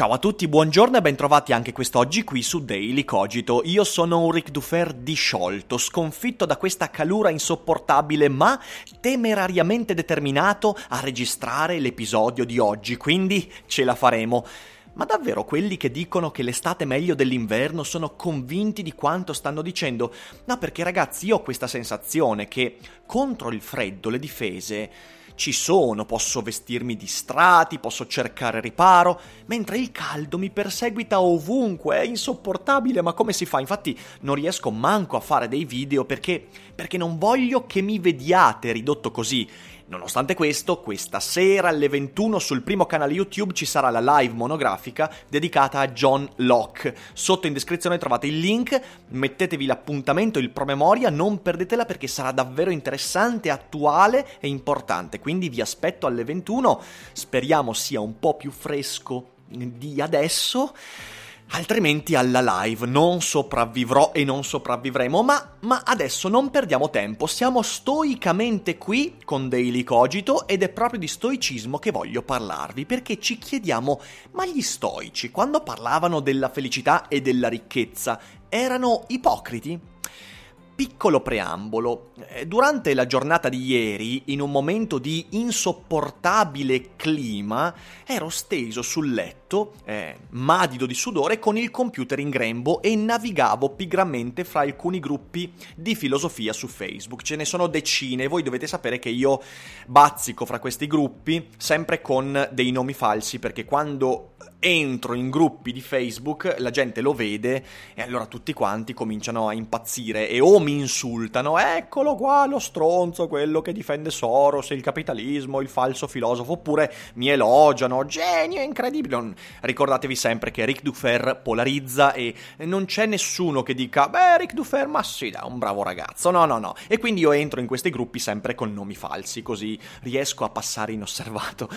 Ciao a tutti, buongiorno e bentrovati anche quest'oggi qui su Daily Cogito. Io sono un Ric Dufer disciolto, sconfitto da questa calura insopportabile, ma temerariamente determinato a registrare l'episodio di oggi, quindi ce la faremo. Ma davvero quelli che dicono che l'estate è meglio dell'inverno sono convinti di quanto stanno dicendo? No, perché ragazzi, io ho questa sensazione che contro il freddo le difese ci sono, posso vestirmi di strati, posso cercare riparo, mentre il caldo mi perseguita ovunque, è insopportabile, ma come si fa? Infatti non riesco manco a fare dei video perché, perché non voglio che mi vediate ridotto così. Nonostante questo, questa sera alle 21 sul primo canale YouTube ci sarà la live monografica dedicata a John Locke. Sotto in descrizione trovate il link, mettetevi l'appuntamento, il promemoria, non perdetela perché sarà davvero interessante, attuale e importante. Quindi vi aspetto alle 21, speriamo sia un po' più fresco di adesso altrimenti alla live non sopravvivrò e non sopravvivremo, ma, ma, adesso non perdiamo tempo, siamo stoicamente qui con Daily Cogito ed è proprio di stoicismo che voglio parlarvi, perché ci chiediamo, ma gli stoici, quando parlavano della felicità e della ricchezza, erano ipocriti? Piccolo preambolo. Eh, durante la giornata di ieri, in un momento di insopportabile clima, ero steso sul letto, eh, madido di sudore, con il computer in grembo e navigavo pigramente fra alcuni gruppi di filosofia su Facebook. Ce ne sono decine voi dovete sapere che io bazzico fra questi gruppi sempre con dei nomi falsi perché quando entro in gruppi di Facebook, la gente lo vede e allora tutti quanti cominciano a impazzire e o mi insultano, eccolo qua lo stronzo, quello che difende Soros, il capitalismo, il falso filosofo, oppure mi elogiano, genio incredibile. Ricordatevi sempre che Ric Dufer polarizza e non c'è nessuno che dica, beh Ric Dufer, ma sì, da un bravo ragazzo, no no no. E quindi io entro in questi gruppi sempre con nomi falsi, così riesco a passare inosservato.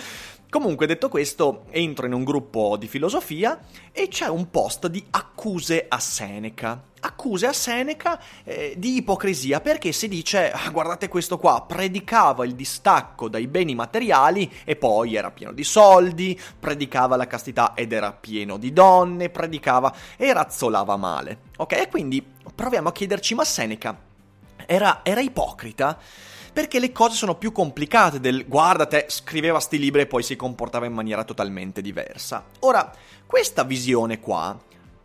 Comunque, detto questo, entro in un gruppo di filosofia e c'è un post di accuse a Seneca. Accuse a Seneca eh, di ipocrisia perché si dice, ah, guardate questo qua, predicava il distacco dai beni materiali e poi era pieno di soldi, predicava la castità ed era pieno di donne, predicava e razzolava male. Ok? E quindi proviamo a chiederci, ma Seneca era, era ipocrita? Perché le cose sono più complicate del guarda te, scriveva sti libri e poi si comportava in maniera totalmente diversa. Ora, questa visione qua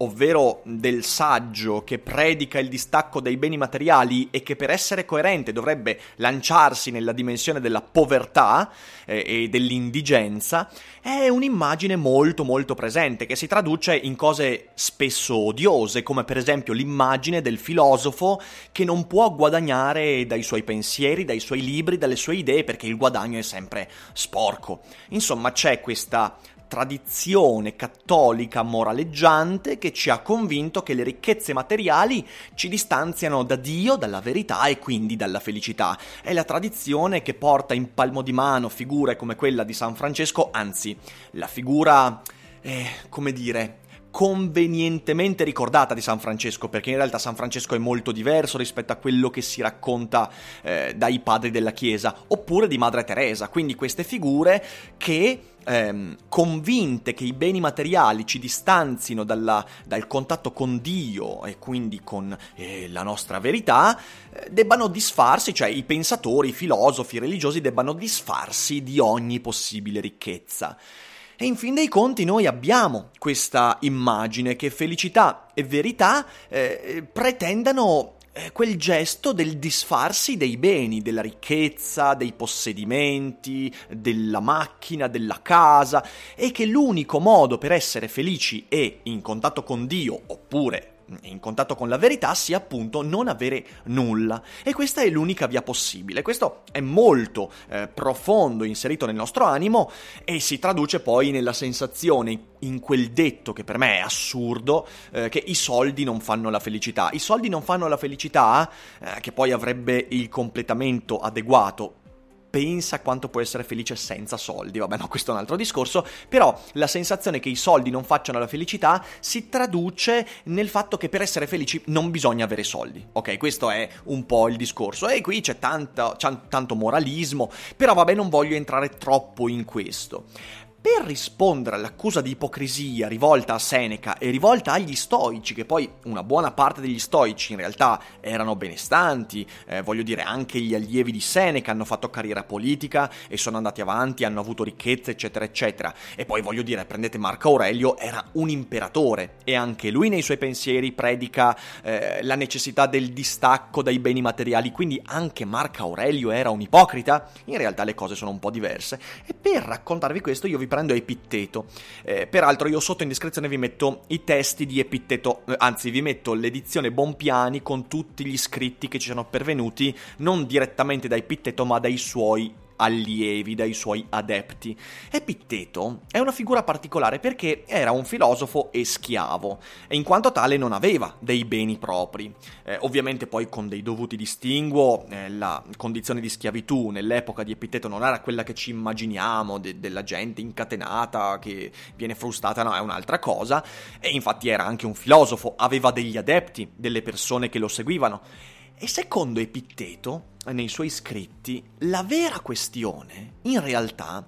ovvero del saggio che predica il distacco dai beni materiali e che per essere coerente dovrebbe lanciarsi nella dimensione della povertà eh, e dell'indigenza, è un'immagine molto molto presente che si traduce in cose spesso odiose, come per esempio l'immagine del filosofo che non può guadagnare dai suoi pensieri, dai suoi libri, dalle sue idee perché il guadagno è sempre sporco. Insomma, c'è questa tradizione cattolica moraleggiante che ci ha convinto che le ricchezze materiali ci distanziano da Dio, dalla verità e quindi dalla felicità. È la tradizione che porta in palmo di mano figure come quella di San Francesco, anzi, la figura, eh, come dire, convenientemente ricordata di San Francesco, perché in realtà San Francesco è molto diverso rispetto a quello che si racconta eh, dai padri della Chiesa, oppure di Madre Teresa, quindi queste figure che ehm, convinte che i beni materiali ci distanzino dalla, dal contatto con Dio e quindi con eh, la nostra verità, eh, debbano disfarsi, cioè i pensatori, i filosofi, i religiosi debbano disfarsi di ogni possibile ricchezza. E in fin dei conti noi abbiamo questa immagine che felicità e verità eh, pretendano eh, quel gesto del disfarsi dei beni, della ricchezza, dei possedimenti, della macchina, della casa, e che l'unico modo per essere felici è in contatto con Dio, oppure in contatto con la verità sia appunto non avere nulla. E questa è l'unica via possibile. Questo è molto eh, profondo inserito nel nostro animo e si traduce poi nella sensazione, in quel detto che per me è assurdo, eh, che i soldi non fanno la felicità. I soldi non fanno la felicità, eh, che poi avrebbe il completamento adeguato pensa quanto può essere felice senza soldi. Vabbè, no, questo è un altro discorso. Però la sensazione che i soldi non facciano la felicità si traduce nel fatto che per essere felici non bisogna avere soldi. Ok, questo è un po' il discorso. E qui c'è, tanta, c'è tanto moralismo. Però vabbè, non voglio entrare troppo in questo. Per rispondere all'accusa di ipocrisia rivolta a Seneca e rivolta agli stoici, che poi una buona parte degli stoici in realtà erano benestanti, eh, voglio dire anche gli allievi di Seneca hanno fatto carriera politica e sono andati avanti, hanno avuto ricchezza, eccetera, eccetera. E poi voglio dire, prendete Marco Aurelio, era un imperatore e anche lui nei suoi pensieri predica eh, la necessità del distacco dai beni materiali, quindi anche Marco Aurelio era un ipocrita? In realtà le cose sono un po' diverse. E per raccontarvi questo io vi prendo Epitteto. Eh, peraltro io sotto in descrizione vi metto i testi di Epitteto, eh, anzi vi metto l'edizione Bompiani con tutti gli scritti che ci sono pervenuti non direttamente da Epitteto ma dai suoi allievi, dai suoi adepti. Epitteto è una figura particolare perché era un filosofo e schiavo, e in quanto tale non aveva dei beni propri. Eh, ovviamente poi con dei dovuti distinguo, eh, la condizione di schiavitù nell'epoca di Epitteto non era quella che ci immaginiamo, de- della gente incatenata che viene frustata, no, è un'altra cosa, e infatti era anche un filosofo, aveva degli adepti, delle persone che lo seguivano. E secondo Epitteto, nei suoi scritti, la vera questione, in realtà,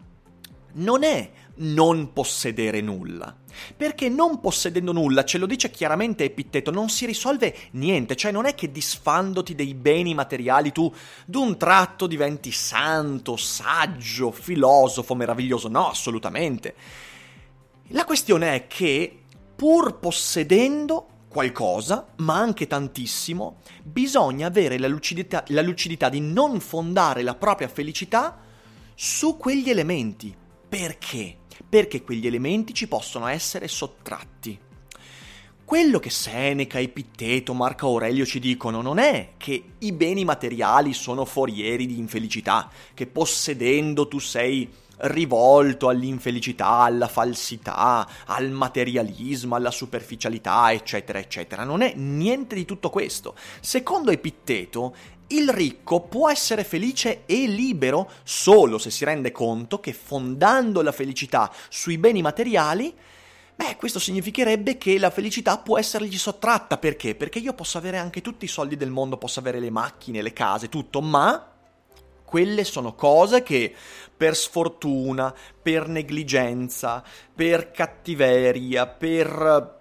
non è non possedere nulla. Perché non possedendo nulla, ce lo dice chiaramente Epitteto, non si risolve niente, cioè non è che disfandoti dei beni materiali tu d'un tratto diventi santo, saggio, filosofo meraviglioso, no, assolutamente. La questione è che pur possedendo qualcosa, ma anche tantissimo, bisogna avere la lucidità, la lucidità di non fondare la propria felicità su quegli elementi. Perché? Perché quegli elementi ci possono essere sottratti. Quello che Seneca, Epitteto, Marco Aurelio ci dicono non è che i beni materiali sono forieri di infelicità, che possedendo tu sei rivolto all'infelicità, alla falsità, al materialismo, alla superficialità, eccetera, eccetera. Non è niente di tutto questo. Secondo Epitteto, il ricco può essere felice e libero solo se si rende conto che fondando la felicità sui beni materiali, beh, questo significherebbe che la felicità può essergli sottratta. Perché? Perché io posso avere anche tutti i soldi del mondo, posso avere le macchine, le case, tutto, ma quelle sono cose che per sfortuna, per negligenza, per cattiveria, per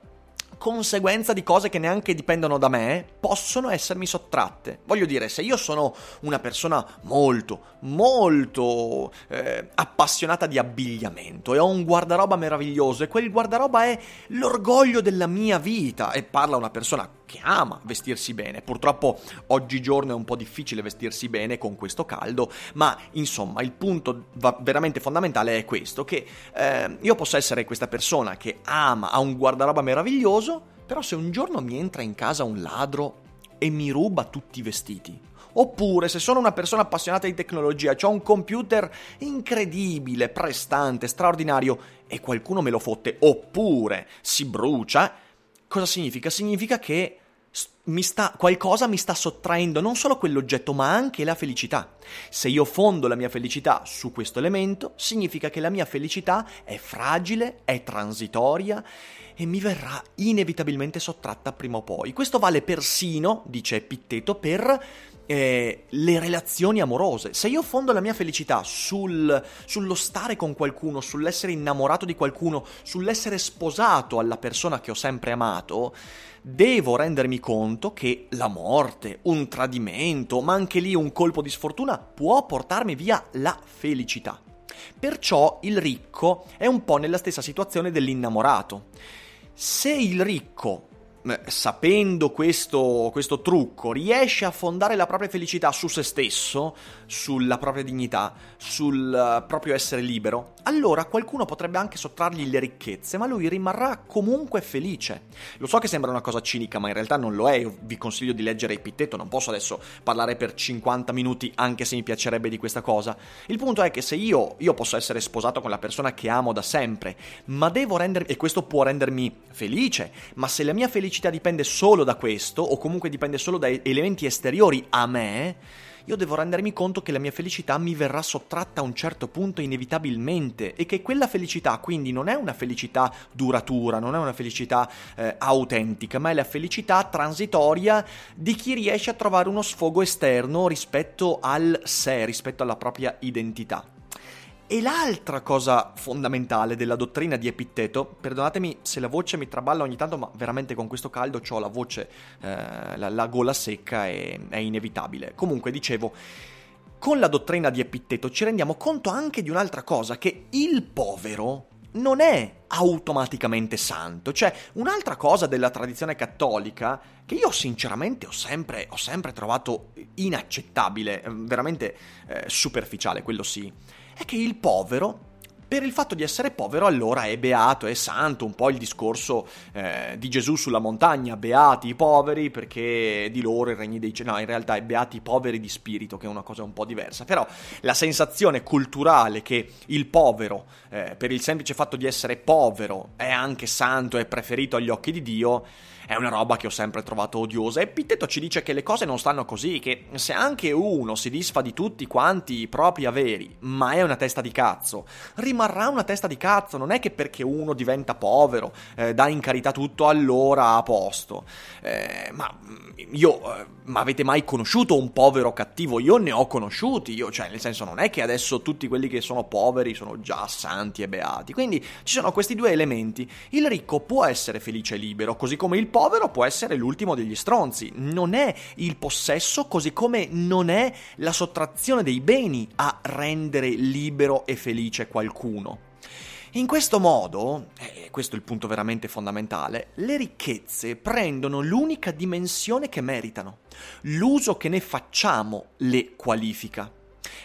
conseguenza di cose che neanche dipendono da me, possono essermi sottratte. Voglio dire, se io sono una persona molto, molto eh, appassionata di abbigliamento e ho un guardaroba meraviglioso e quel guardaroba è l'orgoglio della mia vita e parla una persona che ama vestirsi bene. Purtroppo oggigiorno è un po' difficile vestirsi bene con questo caldo, ma insomma il punto veramente fondamentale è questo, che eh, io posso essere questa persona che ama, ha un guardaroba meraviglioso, però se un giorno mi entra in casa un ladro e mi ruba tutti i vestiti, Oppure, se sono una persona appassionata di tecnologia, ho un computer incredibile, prestante, straordinario e qualcuno me lo fotte, oppure si brucia, cosa significa? Significa che mi sta, qualcosa mi sta sottraendo non solo quell'oggetto, ma anche la felicità. Se io fondo la mia felicità su questo elemento, significa che la mia felicità è fragile, è transitoria e mi verrà inevitabilmente sottratta prima o poi. Questo vale persino, dice Epitteto, per eh, le relazioni amorose. Se io fondo la mia felicità sul, sullo stare con qualcuno, sull'essere innamorato di qualcuno, sull'essere sposato alla persona che ho sempre amato, devo rendermi conto che la morte, un tradimento, ma anche lì un colpo di sfortuna può portarmi via la felicità. Perciò il ricco è un po' nella stessa situazione dell'innamorato se il ricco sapendo questo, questo, trucco, riesce a fondare la propria felicità su se stesso, sulla propria dignità, sul uh, proprio essere libero, allora qualcuno potrebbe anche sottrargli le ricchezze, ma lui rimarrà comunque felice. Lo so che sembra una cosa cinica, ma in realtà non lo è. Io vi consiglio di leggere Epitteto, non posso adesso parlare per 50 minuti, anche se mi piacerebbe di questa cosa. Il punto è che se io, io posso essere sposato con la persona che amo da sempre, ma devo rendermi, e questo può rendermi felice, ma se la mia felicità felicità dipende solo da questo, o comunque dipende solo da elementi esteriori a me, io devo rendermi conto che la mia felicità mi verrà sottratta a un certo punto inevitabilmente e che quella felicità quindi non è una felicità duratura, non è una felicità eh, autentica, ma è la felicità transitoria di chi riesce a trovare uno sfogo esterno rispetto al sé, rispetto alla propria identità. E l'altra cosa fondamentale della dottrina di Epitteto, perdonatemi se la voce mi traballa ogni tanto, ma veramente con questo caldo ho la voce, eh, la, la, gola secca e è inevitabile. Comunque, dicevo, con la dottrina di Epitteto ci rendiamo conto anche di un'altra cosa, che il povero non è automaticamente santo. Cioè, un'altra cosa della tradizione cattolica che io sinceramente ho sempre, ho sempre trovato inaccettabile, veramente eh, superficiale, quello sì è che il povero per il fatto di essere povero allora è beato, è santo, un po' il discorso eh, di Gesù sulla montagna, beati i poveri perché di loro il regno dei cieli, no in realtà è beati i poveri di spirito che è una cosa un po' diversa, però la sensazione culturale che il povero eh, per il semplice fatto di essere povero è anche santo, è preferito agli occhi di Dio, è una roba che ho sempre trovato odiosa. Epitteto ci dice che le cose non stanno così, che se anche uno si disfa di tutti quanti i propri averi, ma è una testa di cazzo, rimarrà una testa di cazzo. Non è che perché uno diventa povero, eh, dà in carità tutto, allora a posto. Eh, ma io, eh, ma avete mai conosciuto un povero cattivo? Io ne ho conosciuti, io, cioè, nel senso, non è che adesso tutti quelli che sono poveri sono già santi e beati. Quindi ci sono questi due elementi. Il ricco può essere felice e libero, così come il povero povero può essere l'ultimo degli stronzi, non è il possesso così come non è la sottrazione dei beni a rendere libero e felice qualcuno. In questo modo, e questo è il punto veramente fondamentale, le ricchezze prendono l'unica dimensione che meritano. L'uso che ne facciamo le qualifica.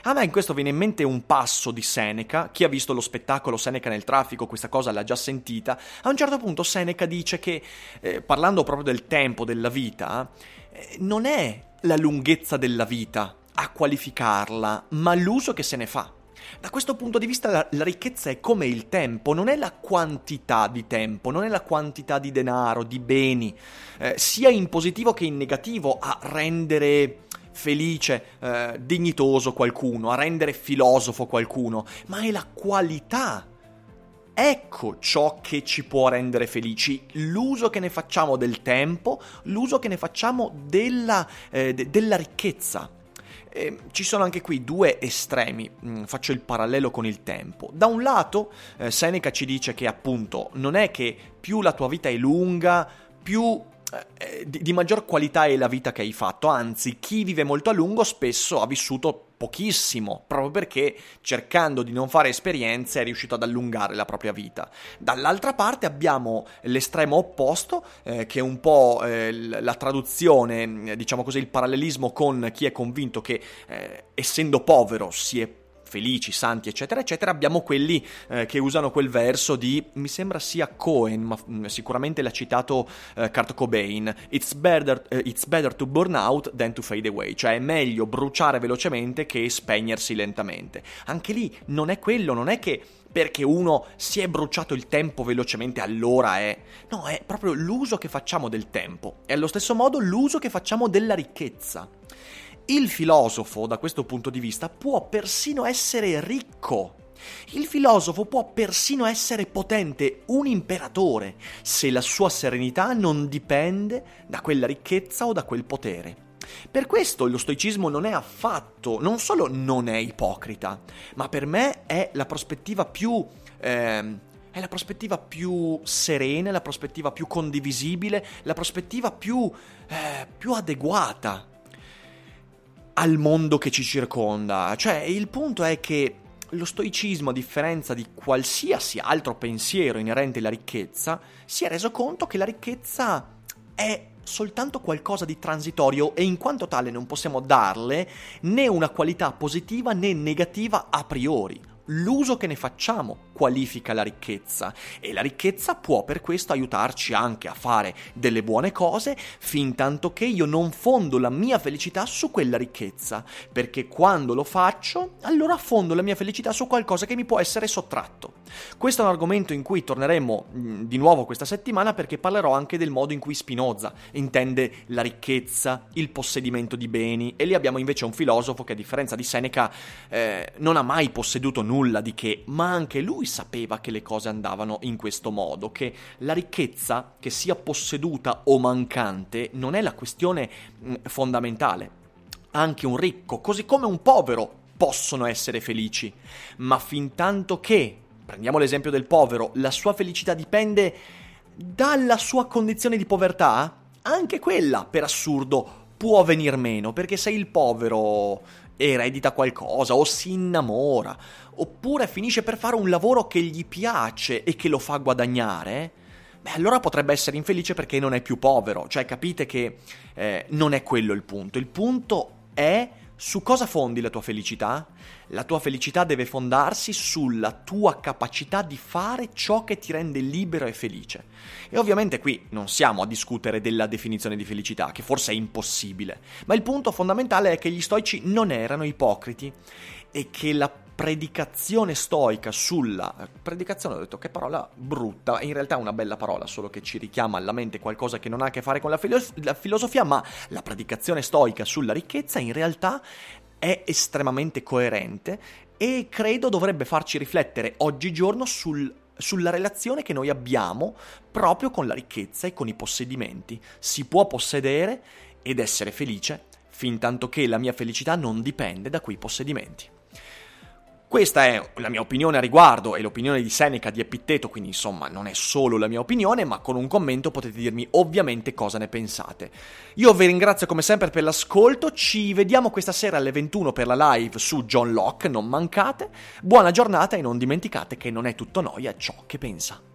A me in questo viene in mente un passo di Seneca, chi ha visto lo spettacolo Seneca nel traffico questa cosa l'ha già sentita, a un certo punto Seneca dice che, eh, parlando proprio del tempo della vita, eh, non è la lunghezza della vita a qualificarla, ma l'uso che se ne fa. Da questo punto di vista la, la, ricchezza è come il tempo, non è la quantità di tempo, non è la quantità di denaro, di beni, eh, sia in positivo che in negativo a rendere felice, eh, dignitoso qualcuno, a rendere filosofo qualcuno, ma è la qualità. Ecco ciò che ci può rendere felici, l'uso che ne facciamo del tempo, l'uso che ne facciamo della, eh, de- della ricchezza. Eh, ci sono anche qui due estremi, mm, faccio il parallelo con il tempo. Da un lato, eh, Seneca ci dice che appunto non è che più la tua vita è lunga, più di, di, maggior qualità è la vita che hai fatto, anzi chi vive molto a lungo spesso ha vissuto pochissimo, proprio perché cercando di non fare esperienze è riuscito ad allungare la propria vita. Dall'altra parte abbiamo l'estremo opposto, eh, che è un po' eh, la traduzione, diciamo così, il parallelismo con chi è convinto che eh, essendo povero si è felici, santi, eccetera, eccetera, abbiamo quelli eh, che usano quel verso di, mi sembra sia Cohen, ma mm, sicuramente l'ha citato eh, Kurt Cobain, it's better, uh, it's better to burn out than to fade away, cioè è meglio bruciare velocemente che spegnersi lentamente. Anche lì non è quello, non è che perché uno si è bruciato il tempo velocemente allora è... No, è proprio l'uso che facciamo del tempo. E allo stesso modo l'uso che facciamo della ricchezza. Il filosofo, da questo punto di vista, può persino essere ricco. Il filosofo può persino essere potente, un imperatore, se la sua serenità non dipende da quella ricchezza o da quel potere. Per questo lo stoicismo non è affatto, non solo non è ipocrita, ma per me è la prospettiva più... Eh, è la prospettiva più serena, la prospettiva più condivisibile, la prospettiva più, eh, più adeguata al mondo che ci circonda. Cioè, il punto è che lo stoicismo, a differenza di qualsiasi altro pensiero inerente alla ricchezza, si è reso conto che la ricchezza è soltanto qualcosa di transitorio e in quanto tale non possiamo darle né una qualità positiva né negativa a priori l'uso che ne facciamo qualifica la ricchezza e la ricchezza può per questo aiutarci anche a fare delle buone cose fin tanto che io non fondo la mia felicità su quella ricchezza, perché quando lo faccio, allora fondo la mia felicità su qualcosa che mi può essere sottratto. Questo è un argomento in cui torneremo mm, di nuovo questa settimana perché parlerò anche del modo in cui Spinoza intende la ricchezza, il possedimento di beni e lì abbiamo invece un filosofo che a differenza di Seneca eh, non ha mai posseduto nulla nulla di che, ma anche lui sapeva che le cose andavano in questo modo, che la ricchezza, che sia posseduta o mancante, non è la questione mm, fondamentale. Anche un ricco, così come un povero, possono essere felici, ma fin tanto che, prendiamo l'esempio del povero, la sua felicità dipende dalla sua condizione di povertà, anche quella, per assurdo, può venir meno, perché se il povero eredita qualcosa o si innamora, oppure finisce per fare un lavoro che gli piace e che lo fa guadagnare, beh allora potrebbe essere infelice perché non è più povero, cioè capite che eh, non è quello il punto, il punto è su cosa fondi la tua felicità? La tua felicità deve fondarsi sulla tua capacità di fare ciò che ti rende libero e felice. E ovviamente qui non siamo a discutere della definizione di felicità, che forse è impossibile, ma il punto fondamentale è che gli stoici non erano ipocriti e che la predicazione stoica sulla... Predicazione ho detto che parola brutta, in realtà è una bella parola, solo che ci richiama alla mente qualcosa che non ha a che fare con la, filo- la filosofia, ma la predicazione stoica sulla ricchezza in realtà è estremamente coerente e credo dovrebbe farci riflettere oggigiorno sul, sulla relazione che noi abbiamo proprio con la ricchezza e con i possedimenti. Si può possedere ed essere felice fin tanto che la mia felicità non dipende da quei possedimenti. Questa è la mia opinione a riguardo e l'opinione di Seneca di Epitteto, quindi insomma non è solo la mia opinione, ma con un commento potete dirmi ovviamente cosa ne pensate. Io vi ringrazio come sempre per l'ascolto, ci vediamo questa sera alle 21 per la live su John Locke, non mancate. Buona giornata e non dimenticate che non è tutto noia ciò che pensa.